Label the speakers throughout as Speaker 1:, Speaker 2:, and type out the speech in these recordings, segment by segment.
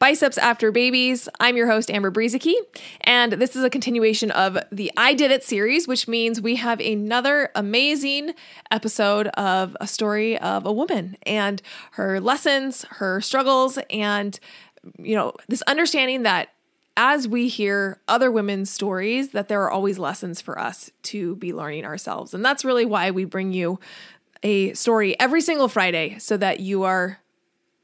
Speaker 1: Biceps After Babies. I'm your host, Amber Brueseke, and this is a continuation of the I Did It series, which means we have another amazing episode of a story of a woman and her lessons, her struggles, and, you know, this understanding that as we hear other women's stories, that there are always lessons for us to be learning ourselves. And that's really why we bring you a story every single Friday so that you are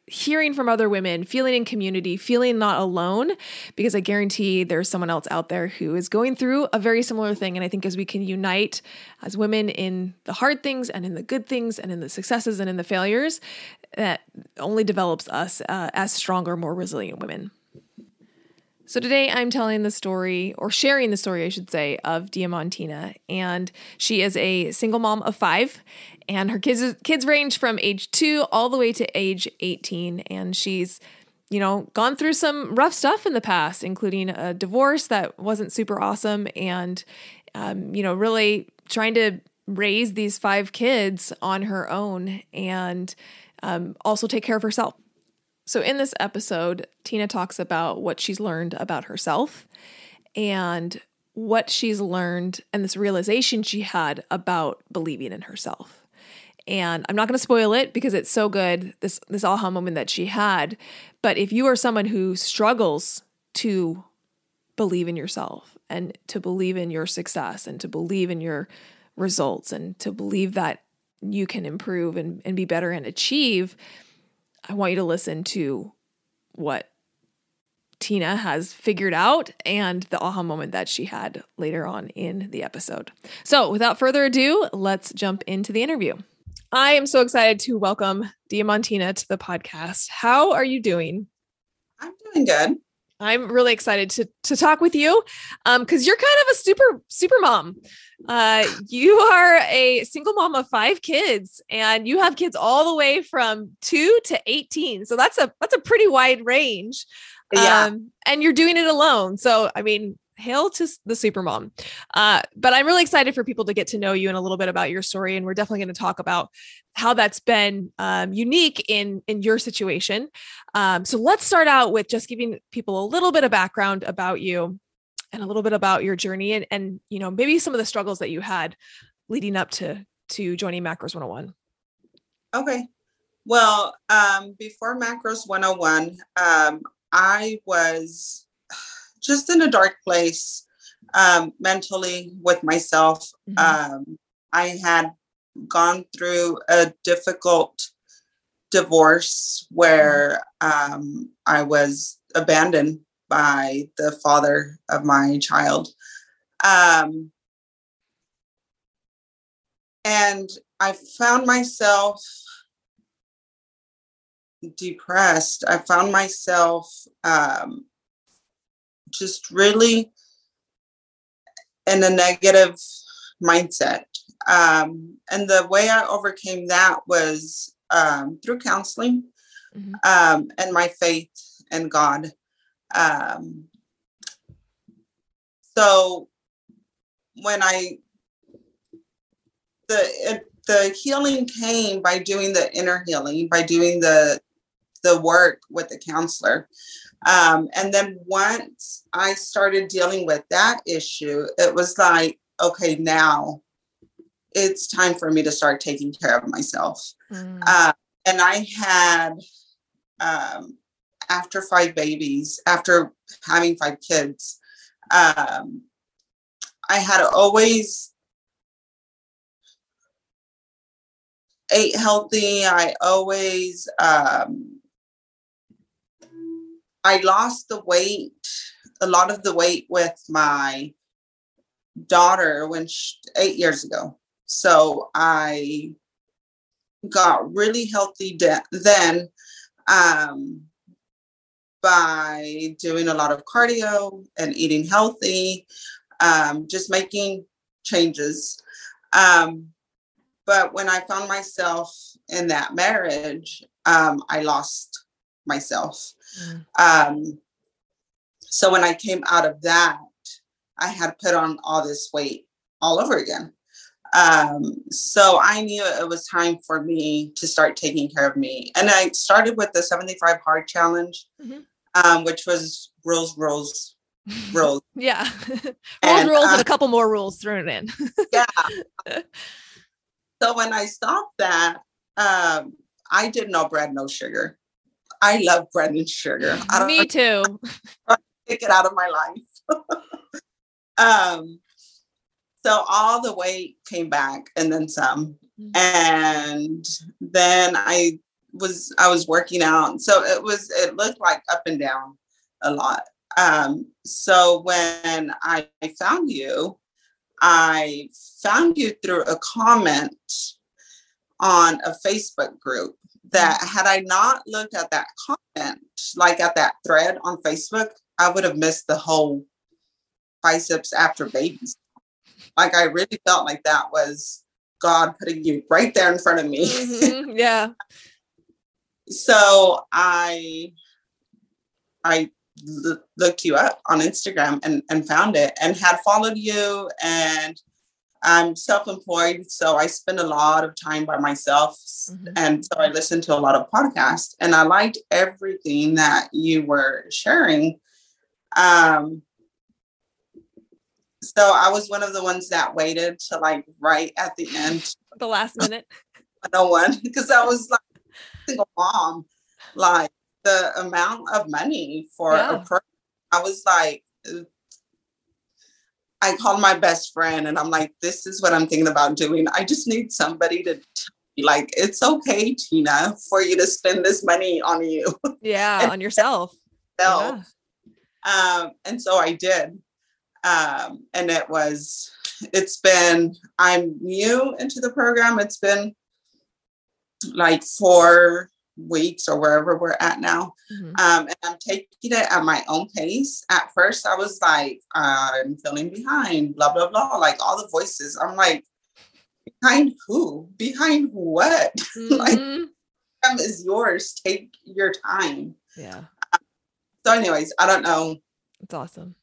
Speaker 1: hearing from other women, feeling in community, feeling not alone, because I guarantee there's someone else out there who is going through a very similar thing. And I think as we can unite as women in the hard things and in the good things and in the successes and in the failures, that only develops us uh, as stronger, more resilient women. So today I'm telling the story, or sharing the story, I should say, of Diamantina. And she is a single mom of five, and her kids kids range from age two all the way to age 18. And she's, you know, gone through some rough stuff in the past, including a divorce that wasn't super awesome, and um, you know, really trying to raise these five kids on her own and um, also take care of herself. So, in this episode, Tina talks about what she's learned about herself and what she's learned and this realization she had about believing in herself. And I'm not going to spoil it because it's so good, this, this aha moment that she had. But if you are someone who struggles to believe in yourself and to believe in your success and to believe in your results and to believe that you can improve and, and be better and achieve, I want you to listen to what Tina has figured out and the aha moment that she had later on in the episode. So, without further ado, let's jump into the interview. I am so excited to welcome Diamantina to the podcast. How are you doing?
Speaker 2: I'm doing good.
Speaker 1: I'm really excited to to talk with you um because you're kind of a super super mom. Uh you are a single mom of five kids and you have kids all the way from 2 to 18. So that's a that's a pretty wide range.
Speaker 2: Yeah.
Speaker 1: Um and you're doing it alone. So I mean hail to the super mom. Uh, but I'm really excited for people to get to know you and a little bit about your story. And we're definitely going to talk about how that's been um, unique in in your situation. Um, so let's start out with just giving people a little bit of background about you and a little bit about your journey and and you know maybe some of the struggles that you had leading up to to joining Macros 101.
Speaker 2: Okay. Well, um, before Macros 101, um, I was just in a dark place um, mentally with myself.
Speaker 1: Mm-hmm.
Speaker 2: Um, I had gone through a difficult divorce where um, I was abandoned by the father of my child. Um, and I found myself depressed. I found myself um, just really in a negative mindset. Um, and the way I overcame that was um, through counseling
Speaker 1: Mhm.
Speaker 2: um, and my faith in God. Um, so when I the it, the healing came by doing the inner healing, by doing the the work with the counselor. Um, and then once I started dealing with that issue, it was like, okay, now it's time for me to start taking care of myself.
Speaker 1: Mm.
Speaker 2: Uh, and I had, um, after five babies, after having five kids, um, I had always ate healthy. I always, um, I lost the weight, a lot of the weight with my daughter when she, eight years ago. So I got really healthy de- then um, by doing a lot of cardio and eating healthy, um, just making changes. Um, but when I found myself in that marriage, um, I lost myself. Mm. Um, so when I came out of that, I had put on all this weight all over again. Um, so I knew it was time for me to start taking care of me. And I started with the 75 hard challenge, mm-hmm. um, which was rules, rules, rules.
Speaker 1: yeah. rules, and, rules, uh, and a couple more rules thrown in.
Speaker 2: yeah. So when I stopped that, um, I did no bread, no sugar. I love bread and sugar.
Speaker 1: Me too.
Speaker 2: Take it out of my life. um, so all the weight came back and then some. Mm-hmm. And then I was I was working out. So it was it looked like up and down a lot. Um, so when I found you, I found you through a comment on a Facebook group that had I not looked at that comment, like at that thread on Facebook, I would have missed the whole biceps after babies. Like I really felt like that was God putting you right there in front of me.
Speaker 1: Mm-hmm. Yeah.
Speaker 2: so I I l- looked you up on Instagram and, and found it and had followed you and I'm self-employed, so I spend a lot of time by myself, mm-hmm. and so I listen to a lot of podcasts, and I liked everything that you were sharing. Um, so I was one of the ones that waited to like right at the end,
Speaker 1: the last minute.
Speaker 2: no one, because I was like single mom, like the amount of money for yeah. a person. I was like, I called my best friend and I'm like, this is what I'm thinking about doing. I just need somebody to be like, it's okay, Tina, for you to spend this money on you.
Speaker 1: Yeah, on yourself. Yeah.
Speaker 2: Um, and so I did. Um, and it was, it's been, I'm new into the program. It's been like four weeks or wherever we're at now. Mm-hmm. Um, and I'm taking it at my own pace. At first, I was like, I'm feeling behind, blah, blah, blah. Like all the voices. I'm like, behind who? Behind what? Mm-hmm. like, time is yours. Take your time.
Speaker 1: Yeah.
Speaker 2: so, anyways, I don't know.
Speaker 1: It's awesome.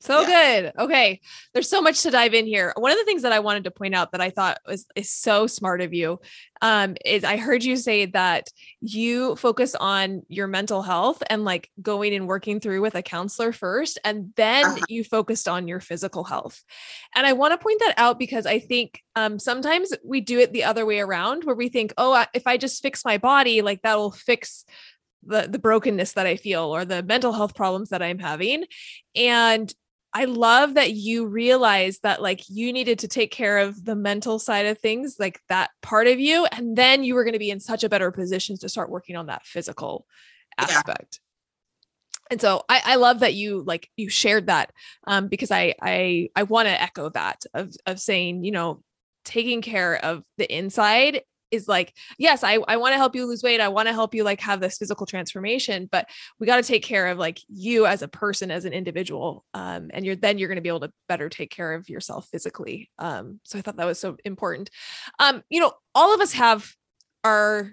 Speaker 1: So yeah. good. Okay. There's so much to dive in here. One of the things that I wanted to point out that I thought was is so smart of you um, is I heard you say that you focus on your mental health and like going and working through with a counselor first, and then uh-huh. you focused on your physical health. And I want to point that out because I think um, sometimes we do it the other way around where we think, oh, if I just fix my body, like that will fix the the brokenness that I feel or the mental health problems that I'm having. And I love that you realized that like you needed to take care of the mental side of things, like that part of you, and then you were going to be in such a better position to start working on that physical aspect. Yeah. And so I, I love that you like you shared that um, because I I I want to echo that of of saying you know taking care of the inside is like yes i i want to help you lose weight i want to help you like have this physical transformation but we got to take care of like you as a person as an individual um and you're then you're going to be able to better take care of yourself physically. Um so i thought that was so important. Um you know all of us have our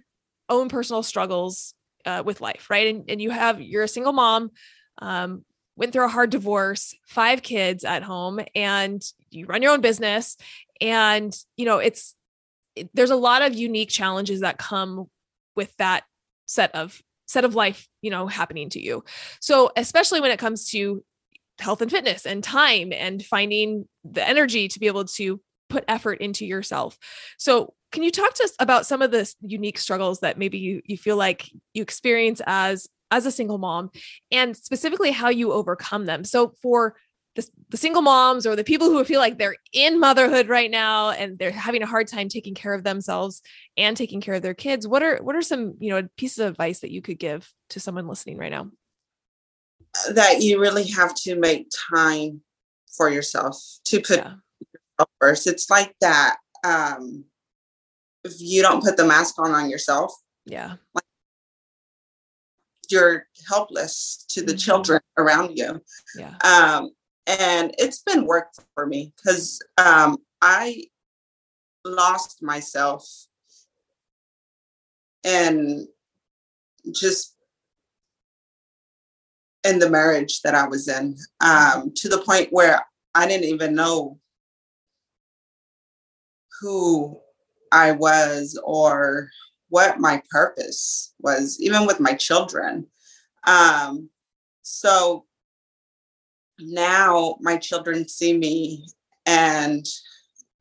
Speaker 1: own personal struggles uh, with life right? And, and you have you're a single mom um went through a hard divorce five kids at home and you run your own business and you know it's there's a lot of unique challenges that come with that set of set of life you know happening to you. So especially when it comes to health and fitness and time and finding the energy to be able to put effort into yourself. So can you talk to us about some of the unique struggles that maybe you you feel like you experience as as a single mom and specifically how you overcome them? So for the, the single moms or the people who feel like they're in motherhood right now and they're having a hard time taking care of themselves and taking care of their kids what are what are some you know pieces of advice that you could give to someone listening right now?
Speaker 2: That you really have to make time for yourself to put yeah. yourself first. It's like that um if you don't put the mask on on yourself
Speaker 1: yeah.
Speaker 2: like you're helpless to the mm-hmm. children around you.
Speaker 1: Yeah.
Speaker 2: Um and it's been work for me because um, I lost myself and just in the marriage that I was in um, to the point where I didn't even know who I was or what my purpose was, even with my children. Um, so now my children see me and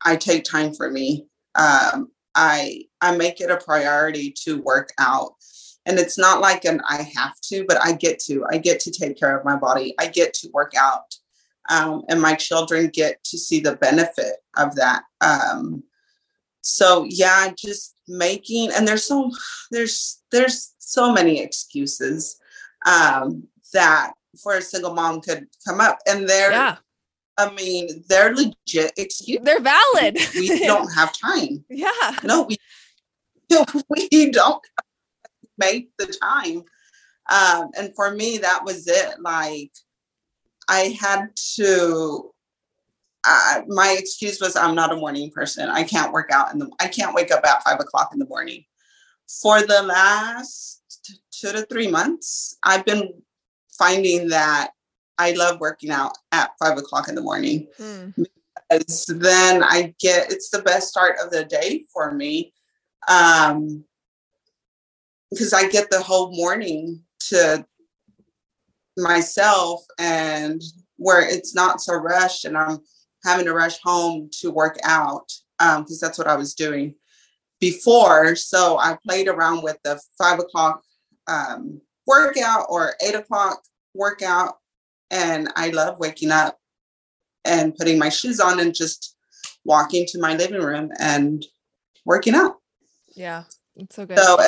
Speaker 2: I take time for me. Um, I I make it a priority to work out. And it's not like an I have to, but I get to. I get to take care of my body. I get to work out. Um, and my children get to see the benefit of that. Um, so yeah, just making and there's so there's there's so many excuses um, that for a single mom could come up and they're yeah. I mean, they're legit excuse.
Speaker 1: They're valid.
Speaker 2: we don't have time.
Speaker 1: Yeah.
Speaker 2: No, we we don't make the time. Um, and for me, that was it. Like I had to uh, my excuse was I'm not a morning person. I can't work out in the I can't wake up at five o'clock in the morning. For the last two to three months, I've been finding that I love working out at five o'clock in the morning. Hmm. Because then I get it's the best start of the day for me. Um, because I get the whole morning to myself and where it's not so rushed and I'm having to rush home to work out because um, that's what I was doing before. So I played around with the five o'clock um, workout or eight o'clock workout. And I love waking up and putting my shoes on and just walking to my living room and working out.
Speaker 1: Yeah, it's so good.
Speaker 2: So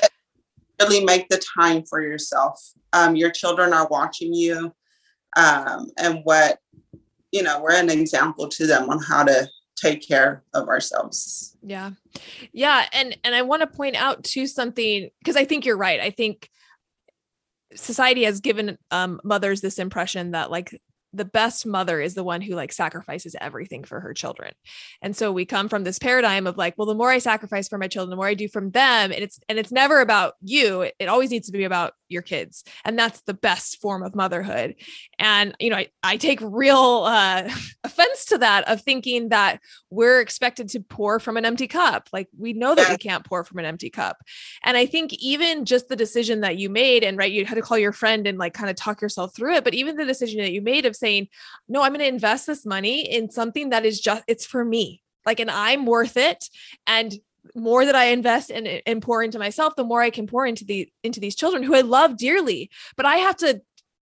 Speaker 2: really make the time for yourself. Um, your children are watching you, um, and what you know, we're an example to them on how to take care of ourselves.
Speaker 1: Yeah. Yeah, and and I want to point out to something because I think you're right. I think society has given um, mothers this impression that like the best mother is the one who like sacrifices everything for her children. And so we come from this paradigm of like, well, the more I sacrifice for my children, the more I do from them. And it's and it's never about you. It, always needs to be about your kids. And that's the best form of motherhood. And you know, I, I take real uh, offense to that of thinking that we're expected to pour from an empty cup. Like we know that we can't pour from an empty cup. And I think even just the decision that you made, and right, you had to call your friend and like kind of talk yourself through it. But even the decision that you made of saying, no, I'm going to invest this money in something that is just, it's for me. Like, and I'm worth it. And more that I invest and, and pour into myself, the more I can pour into the into these children who I love dearly. But I have to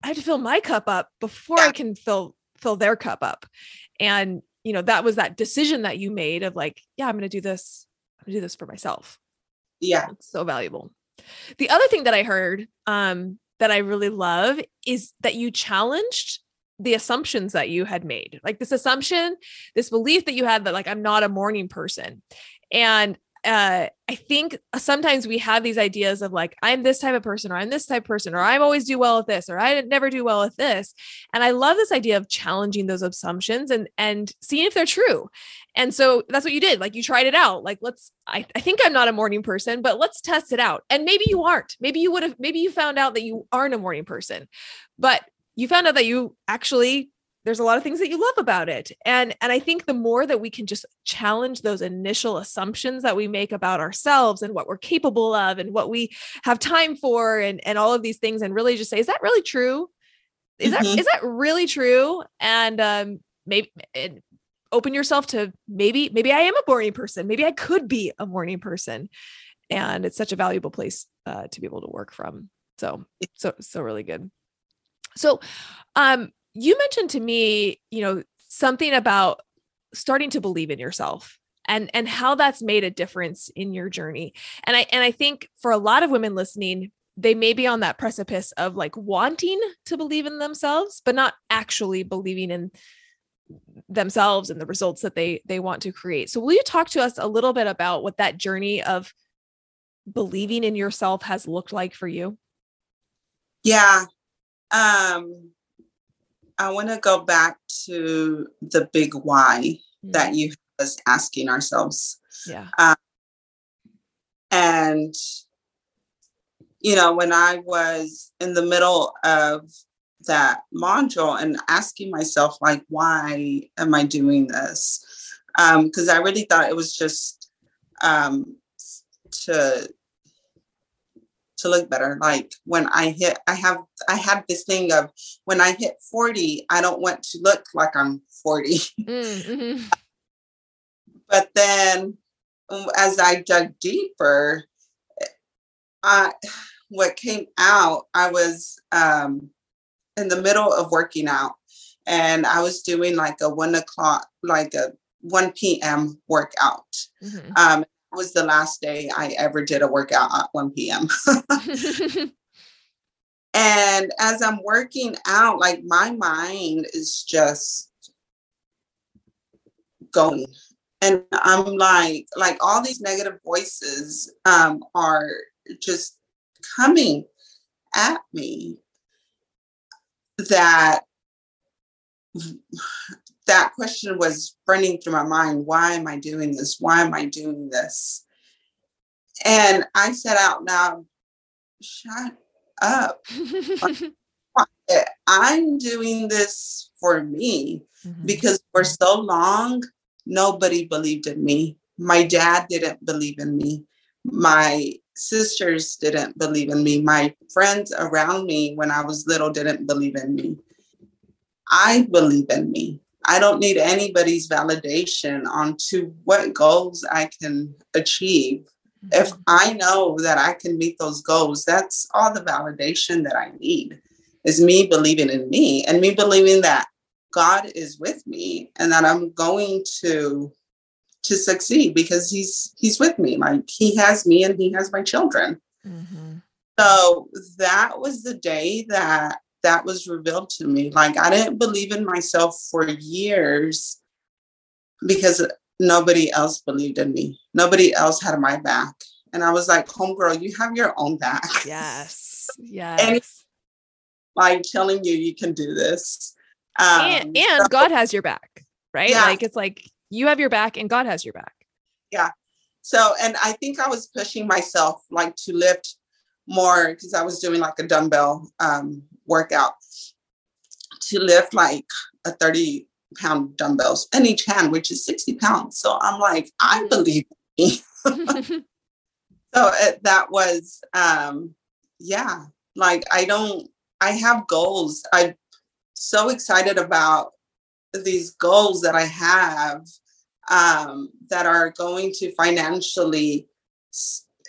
Speaker 1: I have to fill my cup up before I can fill fill their cup up. And you know, that was that decision that you made of like, yeah, I'm gonna do this, I'm gonna do this for myself.
Speaker 2: Yeah.
Speaker 1: It's so valuable. The other thing that I heard um that I really love is that you challenged the assumptions that you had made like this assumption this belief that you had that like i'm not a morning person and uh, I think sometimes we have these ideas of like, I'm this type of person, or I'm this type of person, or I'm always do well with this, or I never do well with this. And I love this idea of challenging those assumptions and and seeing if they're true. And so that's what you did. Like you tried it out. Like, let's, I, I think I'm not a morning person, but let's test it out. And maybe you aren't. Maybe you would have, maybe you found out that you aren't a morning person, but you found out that you actually there's a lot of things that you love about it. And and i think the more that we can just challenge those initial assumptions that we make about ourselves and what we're capable of and what we have time for and and all of these things and really just say is that really true? Is mm-hmm. that is that really true? And um maybe and open yourself to maybe maybe i am a morning person. Maybe i could be a morning person. And it's such a valuable place uh, to be able to work from. So so so really good. So um you mentioned to me, you know, something about starting to believe in yourself and and how that's made a difference in your journey. And I and I think for a lot of women listening, they may be on that precipice of like wanting to believe in themselves but not actually believing in themselves and the results that they they want to create. So will you talk to us a little bit about what that journey of believing in yourself has looked like for you?
Speaker 2: Yeah. Um I want to go back to the big why mm-hmm. that you was asking ourselves.
Speaker 1: Yeah.
Speaker 2: Um, and you know, when I was in the middle of that module and asking myself, like, why am I doing this? Because um, I really thought it was just um, to to look better. Like when I hit, I have, I had this thing of when I hit 40, I don't want to look like I'm 40. Mm-hmm. but then as I dug deeper, I, what came out, I was um, in the middle of working out and I was doing like a one o'clock, like a 1 p.m. workout. Mm-hmm. Um, was the last day I ever did a workout at 1 p.m. and as I'm working out, like my mind is just going. And I'm like, like all these negative voices um, are just coming at me that that question was running through my mind why am i doing this why am i doing this and i said out loud shut up i'm doing this for me mm-hmm. because for so long nobody believed in me my dad didn't believe in me my sisters didn't believe in me. My friends around me when I was little didn't believe in me. I believe in me. I don't need anybody's validation on to what goals I can achieve. If mm-hmm. I know that I can meet those goals, that's all the validation that I need is me believing in me and me believing that God is with me and that I'm going to to succeed because he's he's with me like he has me and he has my children mm-hmm. so that was the day that that was revealed to me. Like i didn't believe in myself for years because nobody else believed in me. Nobody else had my back. And i was like homegirl you have your own back.
Speaker 1: Yes. Yes. and
Speaker 2: like telling you you can do this.
Speaker 1: Um, and, and so, god has your back right? Yeah. like it's like you have your back and God has your back.
Speaker 2: Yeah. So, and I think I was pushing myself like to lift more because I was doing like a dumbbell um, workout to lift like a 30 pound dumbbells in each hand, which is 60 pounds. So I'm like, I mm-hmm. believe me. so it, that was, um, yeah, like I don't, I have goals. I'm so excited about these goals that I have um, that are going to financially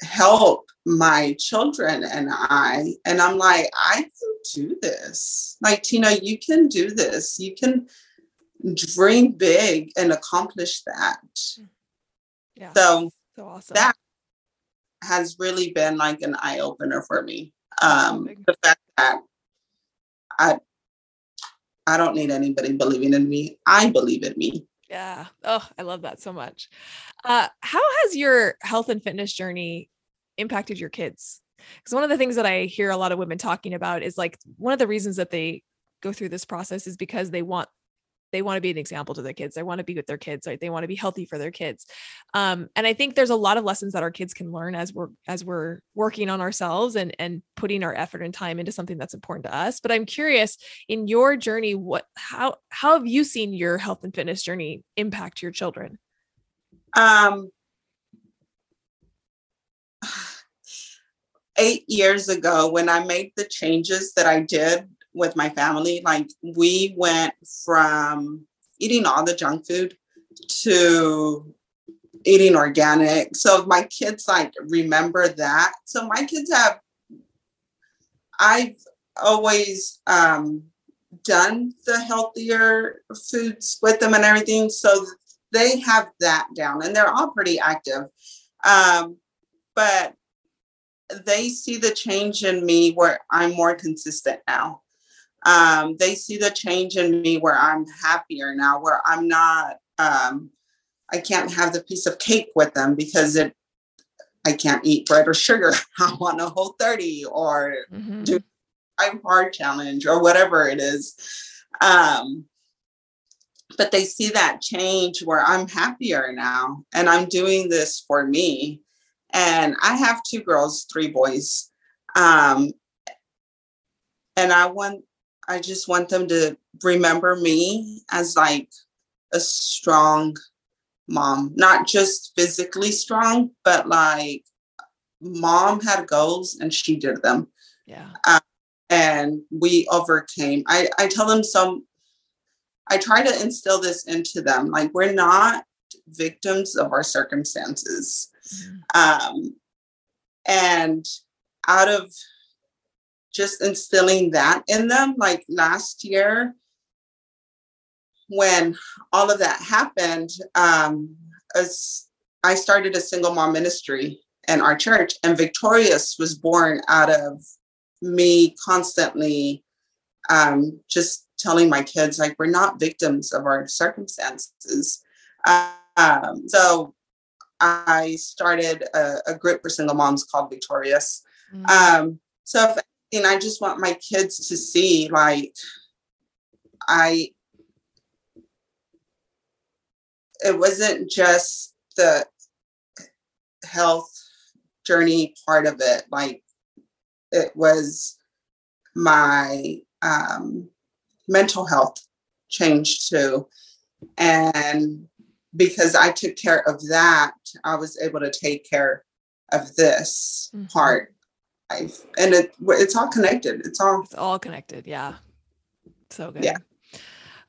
Speaker 2: help my children and I. And I'm like, I can do this. Like, Tina, you can do this. You can dream big and accomplish that.
Speaker 1: Yeah.
Speaker 2: So,
Speaker 1: so awesome.
Speaker 2: That has really been like an eye opener for me. Um, the fact that I I don't need anybody believing in me. I believe in me.
Speaker 1: Yeah. Oh, I love that so much. Uh, how has your health and fitness journey impacted your kids? Because one of the things that I hear a lot of women talking about is like one of the reasons that they go through this process is because they want they want to be an example to their kids they want to be with their kids right they want to be healthy for their kids. Um, and i think there's a lot of lessons that our kids can learn as we're as we're working on ourselves and and putting our effort and time into something that's important to us. But i'm curious in your journey what how how have you seen your health and fitness journey impact your children?
Speaker 2: Um eight years ago when i made the changes that i did with my family. Like we went from eating all the junk food to eating organic. So my kids like remember that. So my kids have I've always um done the healthier foods with them and everything. So they have that down and they're all pretty active. Um, but they see the change in me where I'm more consistent now. Um, they see the change in me where I'm happier now, where I'm not, um, I can't have the piece of cake with them because it, I can't eat bread or sugar. I want a whole 30 or mm-hmm. do a hard challenge or whatever it is. Um, but they see that change where I'm happier now and I'm doing this for me. And I have two girls, three boys. Um, and I want, I just want them to remember me as like a strong mom, not just physically strong, but like mom had goals and she did them.
Speaker 1: Yeah.
Speaker 2: Um, and we overcame. I, I tell them some, I try to instill this into them. Like we're not victims of our circumstances. Mm-hmm. Um, and out of just instilling that in them, like last year, when all of that happened, um, as I started a single mom ministry in our church, and Victorious was born out of me constantly um, just telling my kids like we're not victims of our circumstances. Um, so I started a, a, group for single moms called Victorious. Mm-hmm. Um, so if and I just want my kids to see like I it wasn't just the health journey part of it like it was my um, mental health changed too. And because I took care of that, I was able to take care of this mm-hmm. part. Life. And it it's all connected. It's all
Speaker 1: it's all connected. Yeah. So good.
Speaker 2: Yeah.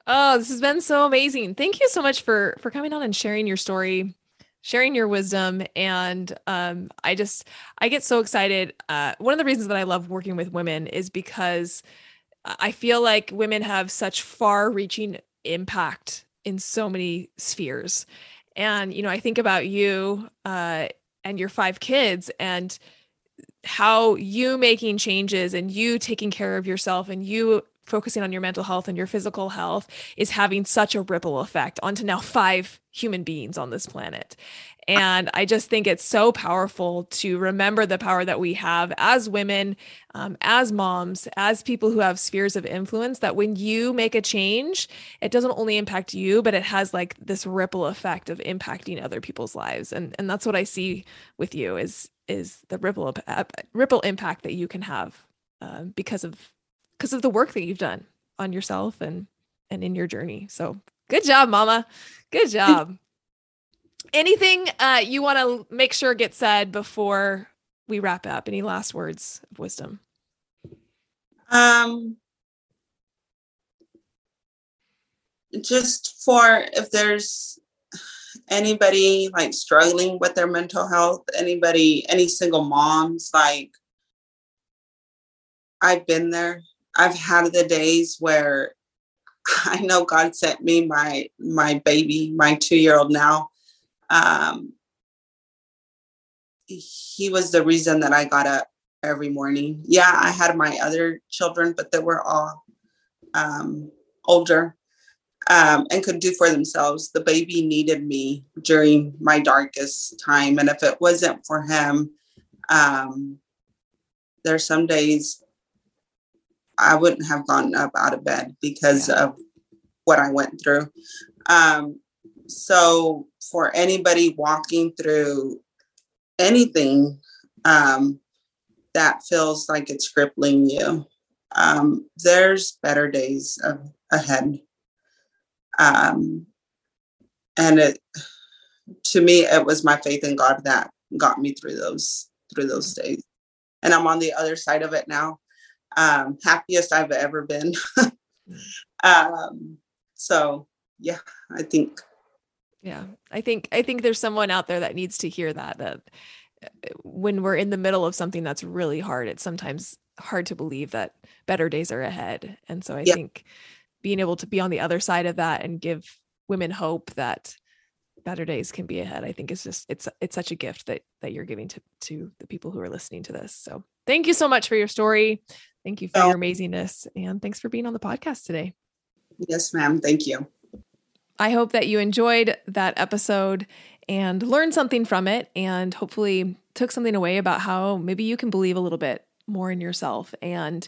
Speaker 1: Oh, this has been so amazing. Thank you so much for for coming on and sharing your story sharing your wisdom and um, i just i get so excited uh, one of the reasons that i love working with women is because i feel like women have such far reaching impact in so many spheres and you know i think about you uh, and your five kids and how you making changes and you taking care of yourself and you focusing on your mental health and your physical health is having such a ripple effect onto now five human beings on this planet. And I just think it's so powerful to remember the power that we have as women, um, as moms, as people who have spheres of influence. That when you make a change, it doesn't only impact you, but it has like this ripple effect of impacting other people's lives. And and that's what I see with you is is the ripple ripple impact that you can have uh, because of because of the work that you've done on yourself and and in your journey. So good job, mama. Good job. Anything uh, you want to make sure gets said before we wrap up? Any last words of wisdom?
Speaker 2: Um, just for if there's anybody like struggling with their mental health, anybody, any single moms, like I've been there. I've had the days where I know God sent me my my baby, my two year old now. Um, he was the reason that I got up every morning. Yeah, I had my other children, but they were all um, older um, and could do for themselves. The baby needed me during my darkest time, and if it wasn't for him, um, there's some days I wouldn't have gotten up out of bed because yeah. of what I went through. Um, so, for anybody walking through anything um, that feels like it's crippling you, um, there's better days of, ahead. Um, and it, to me, it was my faith in God that got me through those through those days. And I'm on the other side of it now um, happiest I've ever been. um, so yeah, I think.
Speaker 1: Yeah, I think I think there's someone out there that needs to hear that that uh, when we're in the middle of something that's really hard, it's sometimes hard to believe that better days are ahead. And so I
Speaker 2: Yeah.
Speaker 1: think being able to be on the other side of that and give women hope that better days can be ahead, I think is just it's it's such a gift that that you're giving to to the people who are listening to this. So thank you so much for your story. Thank you for
Speaker 2: Oh.
Speaker 1: your amazingness and thanks for being on the podcast today.
Speaker 2: Yes, ma'am. Thank you.
Speaker 1: I hope that you enjoyed that episode and learned something from it and hopefully took something away about how maybe you can believe a little bit more in yourself. And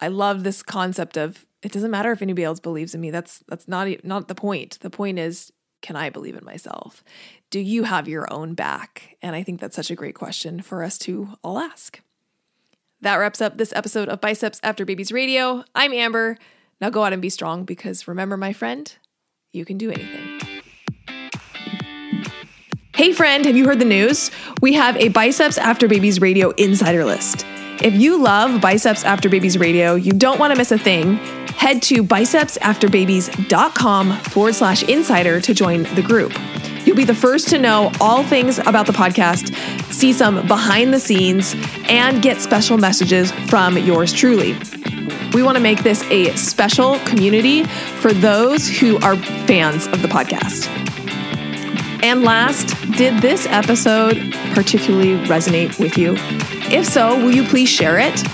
Speaker 1: I love this concept of it doesn't matter if anybody else believes in me. That's that's not not the point. The point is can I believe in myself? Do you have your own back? And I think that's such a great question for us to all ask. That wraps up this episode of Biceps After Babies Radio. I'm Amber. Now go out and be strong because remember, my friend, you can do anything. Hey, friend, have you heard the news? We have a Biceps After Babies Radio insider list. If you love Biceps After Babies Radio, you don't want to miss a thing, head to bicepsafterbabies.com forward slash insider to join the group. You'll be the first to know all things about the podcast, see some behind the scenes, and get special messages from yours truly. We want to make this a special community for those who are fans of the podcast. And last, did this episode particularly resonate with you? If so, will you please share it?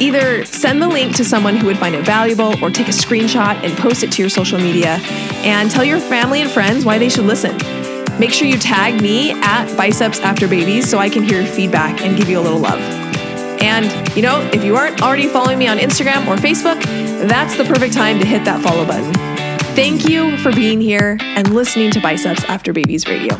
Speaker 1: Either send the link to someone who would find it valuable or take a screenshot and post it to your social media and tell your family and friends why they should listen. Make sure you tag me at Biceps After Babies so I can hear your feedback and give you a little love. And, you know, if you aren't already following me on Instagram or Facebook, that's the perfect time to hit that follow button. Thank you for being here and listening to Biceps After Babies Radio.